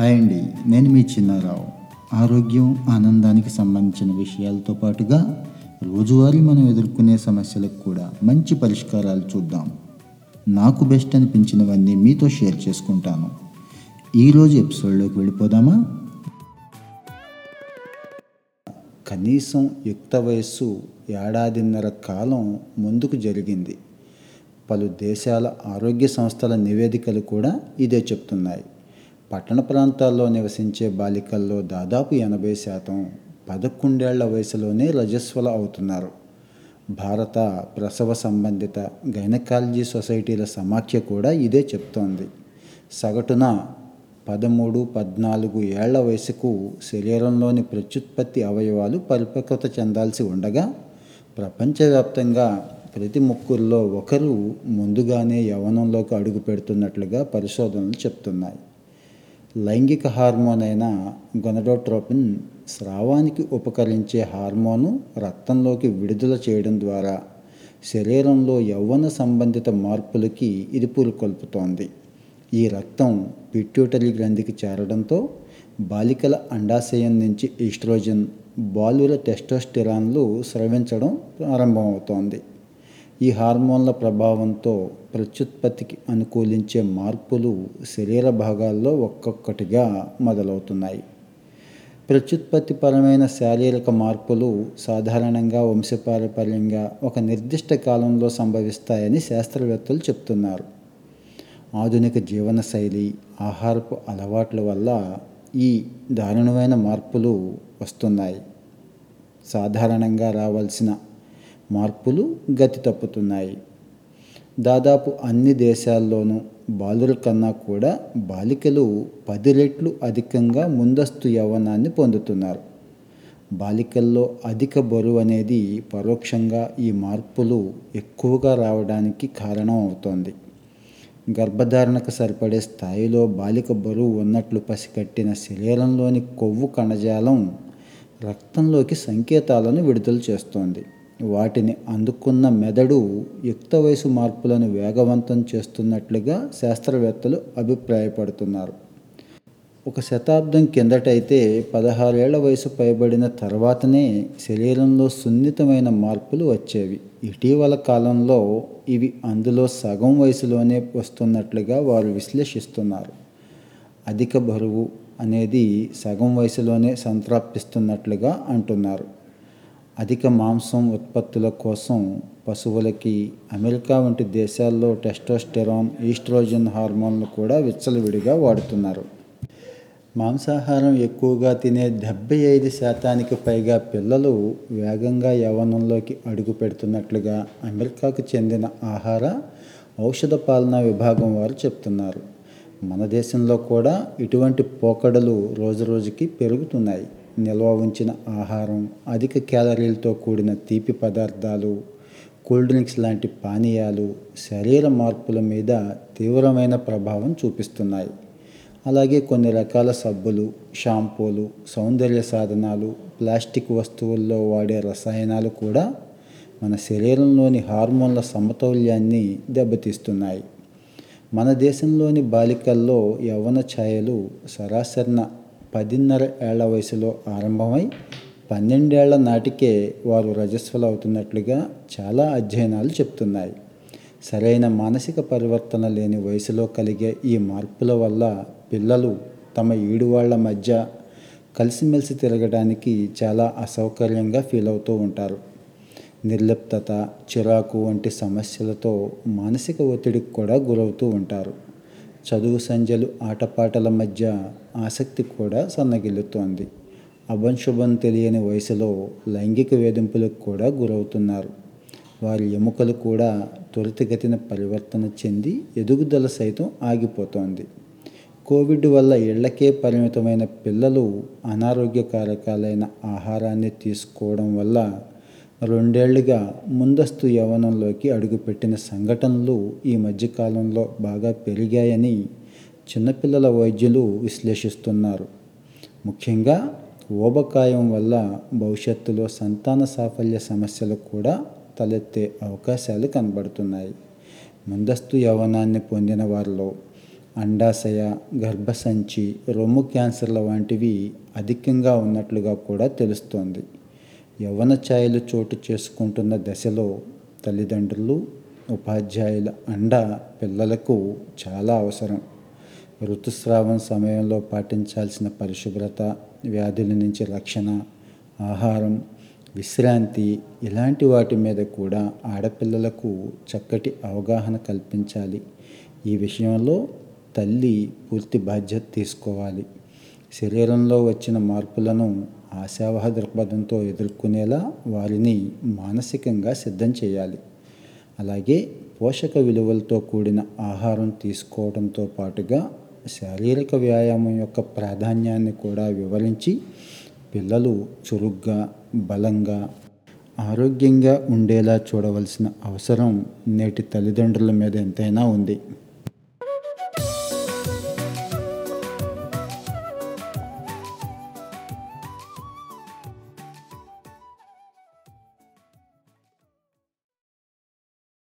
Hi అండి. నేను మీ చిన్నారావు. ఆరోగ్యం ఆనందానికి సంబంధించిన విషయాలతో పాటుగా రోజువారీ మనం ఎదుర్కొనే సమస్యలకు కూడా మంచి పరిష్కారాలు చూద్దాం. నాకు బెస్ట్ అనిపించినవన్నీ మీతో షేర్ చేసుకుంటాను. ఈరోజు ఎపిసోడ్లోకి వెళ్ళిపోదామా? కనీసం యుక్త వయస్సు ఏడాదిన్నర కాలం ముందుకు జరిగింది. పలు దేశాల ఆరోగ్య సంస్థల నివేదికలు కూడా ఇదే చెప్తున్నాయి. పట్టణ ప్రాంతాల్లో నివసించే బాలికల్లో దాదాపు ఎనభై శాతం పదకొండేళ్ళ వయసులోనే రజస్వల అవుతున్నారు. భారత ప్రసవ సంబంధిత గైనకాలజీ సొసైటీల సమాఖ్య కూడా ఇదే చెప్తోంది. సగటున పదమూడు పద్నాలుగు ఏళ్ళ వయసుకు శరీరంలోని ప్రత్యుత్పత్తి అవయవాలు పరిపక్వత చెందాల్సి ఉండగా ప్రపంచవ్యాప్తంగా ప్రతి ముక్కుల్లో ఒకరు ముందుగానే యవనంలోకి అడుగు పెడుతున్నట్లుగా పరిశోధనలు చెప్తున్నాయి. లైంగిక హార్మోన్ అయిన గొనడోట్రోపిన్ స్రావానికి ఉపకరించే హార్మోను రక్తంలోకి విడుదల చేయడం ద్వారా శరీరంలో యవ్వన సంబంధిత మార్పులకి ఇది పూరుకొల్పుతోంది. ఈ రక్తం పిట్యూటరీ గ్రంథికి చేరడంతో బాలికల అండాశయం నుంచి ఈస్ట్రోజన్ బాలుర టెస్టోస్టిరాన్లు స్రవించడం ప్రారంభమవుతోంది. ఈ హార్మోన్ల ప్రభావంతో ప్రత్యుత్పత్తికి అనుకూలించే మార్పులు శరీర భాగాల్లో ఒక్కొక్కటిగా మొదలవుతున్నాయి. ప్రత్యుత్పత్తిపరమైన శారీరక మార్పులు సాధారణంగా వంశపారపర్యంగా ఒక నిర్దిష్ట కాలంలో సంభవిస్తాయని శాస్త్రవేత్తలు చెప్తున్నారు. ఆధునిక జీవనశైలి ఆహారపు అలవాట్ల వల్ల ఈ దారుణమైన మార్పులు వస్తున్నాయి. సాధారణంగా రావాల్సిన మార్పులు గతి తప్పుతున్నాయి. దాదాపు అన్ని దేశాల్లోనూ బాలుల కన్నా కూడా బాలికలు పది రెట్లు అధికంగా ముందస్తు యవ్వనాన్ని పొందుతున్నారు. బాలికల్లో అధిక బరువు అనేది పరోక్షంగా ఈ మార్పులు ఎక్కువగా రావడానికి కారణం అవుతోంది. గర్భధారణకు సరిపడే స్థాయిలో బాలిక బరువు ఉన్నట్లు పసికట్టిన శరీరంలోని కొవ్వు కణజాలం రక్తంలోకి సంకేతాలను విడుదల చేస్తోంది. వాటిని అందుకున్న మెదడు యుక్త వయసు మార్పులను వేగవంతం చేస్తున్నట్లుగా శాస్త్రవేత్తలు అభిప్రాయపడుతున్నారు. ఒక శతాబ్దం కిందటైతే పదహారేళ్ళ వయసు పైబడిన తర్వాతనే శరీరంలో సున్నితమైన మార్పులు వచ్చేవి. ఇటీవల కాలంలో ఇవి అందులో సగం వయసులోనే వస్తున్నట్లుగా వారు విశ్లేషిస్తున్నారు. అధిక బరువు అనేది సగం వయసులోనే సంతృప్తిస్తున్నట్లుగా అంటున్నారు. అధిక మాంసం ఉత్పత్తుల కోసం పశువులకి అమెరికా వంటి దేశాల్లో టెస్టోస్టెరాన్ ఈస్ట్రోజన్ హార్మోన్లు కూడా విచ్చలవిడిగా వాడుతున్నారు. మాంసాహారం ఎక్కువగా తినే డెబ్బై ఐదు శాతానికి పైగా పిల్లలు వేగంగా యవ్వనంలోకి అడుగు పెడుతున్నట్లుగా అమెరికాకు చెందిన ఆహార ఔషధ పాలనా విభాగం వారు చెప్తున్నారు. మన దేశంలో కూడా ఇటువంటి పోకడలు రోజురోజుకి పెరుగుతున్నాయి. నిల్వ ఉంచిన ఆహారం అధిక క్యాలరీలతో కూడిన తీపి పదార్థాలు కూల్ డ్రింక్స్ లాంటి పానీయాలు శరీర మార్పుల మీద తీవ్రమైన ప్రభావం చూపిస్తున్నాయి. అలాగే కొన్ని రకాల సబ్బులు షాంపూలు సౌందర్య సాధనాలు ప్లాస్టిక్ వస్తువుల్లో వాడే రసాయనాలు కూడా మన శరీరంలోని హార్మోన్ల సమతౌల్యాన్ని దెబ్బతీస్తున్నాయి. మన దేశంలోని బాలికల్లో యవ్వన ఛాయలు సరాసరిన పదిన్నర ఏళ్ళ వయసులో ఆరంభమై పన్నెండేళ్ళ నాటికే వారు రజస్వలు అవుతున్నట్లుగా చాలా అధ్యయనాలు చెప్తున్నాయి. సరైన మానసిక పరివర్తన లేని వయసులో కలిగే ఈ మార్పుల వల్ల పిల్లలు తమ ఈడువాళ్ళ మధ్య కలిసిమెలిసి తిరగడానికి చాలా అసౌకర్యంగా ఫీల్ అవుతూ ఉంటారు. నిర్లిప్తత చిరాకు వంటి సమస్యలతో మానసిక ఒత్తిడికి కూడా గురవుతూ ఉంటారు. చదువు సంజలు ఆటపాటల మధ్య ఆసక్తి కూడా సన్నగిల్లుతోంది. అభంశుభం తెలియని వయసులో లైంగిక వేధింపులకు కూడా గురవుతున్నారు. వారి ఎముకలు కూడా త్వరితగతిన పరివర్తన చెంది ఎదుగుదల సైతం ఆగిపోతోంది. కోవిడ్ వల్ల ఇళ్ళకే పరిమితమైన పిల్లలు అనారోగ్య కారకాలైన ఆహారాన్ని తీసుకోవడం వల్ల రెండేళ్ళుగా ముందస్తు యవ్వనంలోకి అడుగుపెట్టిన సంఘటనలు ఈ మధ్యకాలంలో బాగా పెరిగాయని చిన్నపిల్లల వైద్యులు విశ్లేషిస్తున్నారు. ముఖ్యంగా ఊబకాయం వల్ల భవిష్యత్తులో సంతాన సాఫల్య సమస్యలు కూడా తలెత్తే అవకాశాలు కనబడుతున్నాయి. ముందస్తు యవ్వనాన్ని పొందిన వారిలో అండాశయ గర్భసంచి రొమ్ము క్యాన్సర్ల వంటివి అధికంగా ఉన్నట్లుగా కూడా తెలుస్తోంది. యవ్వన ఛాయలు చోటు చేసుకుంటున్న దశలో తల్లిదండ్రులు ఉపాధ్యాయుల అండ పిల్లలకు చాలా అవసరం. ఋతుస్రావం సమయంలో పాటించాల్సిన పరిశుభ్రత వ్యాధుల నుంచి రక్షణ ఆహారం విశ్రాంతి ఇలాంటి వాటి మీద కూడా ఆడపిల్లలకు చక్కటి అవగాహన కల్పించాలి. ఈ విషయంలో తల్లి పూర్తి బాధ్యత తీసుకోవాలి. శరీరంలో వచ్చిన మార్పులను ఆశావహ దృక్పథంతో ఎదుర్కొనేలా వారిని మానసికంగా సిద్ధం చేయాలి. అలాగే పోషక విలువలతో కూడిన ఆహారం తీసుకోవడంతో పాటుగా శారీరక వ్యాయామం యొక్క ప్రాధాన్యాన్ని కూడా వివరించి పిల్లలు చురుగ్గా బలంగా ఆరోగ్యంగా ఉండేలా చూడవలసిన అవసరం నేటి తల్లిదండ్రుల మీద ఎంతైనా ఉంది.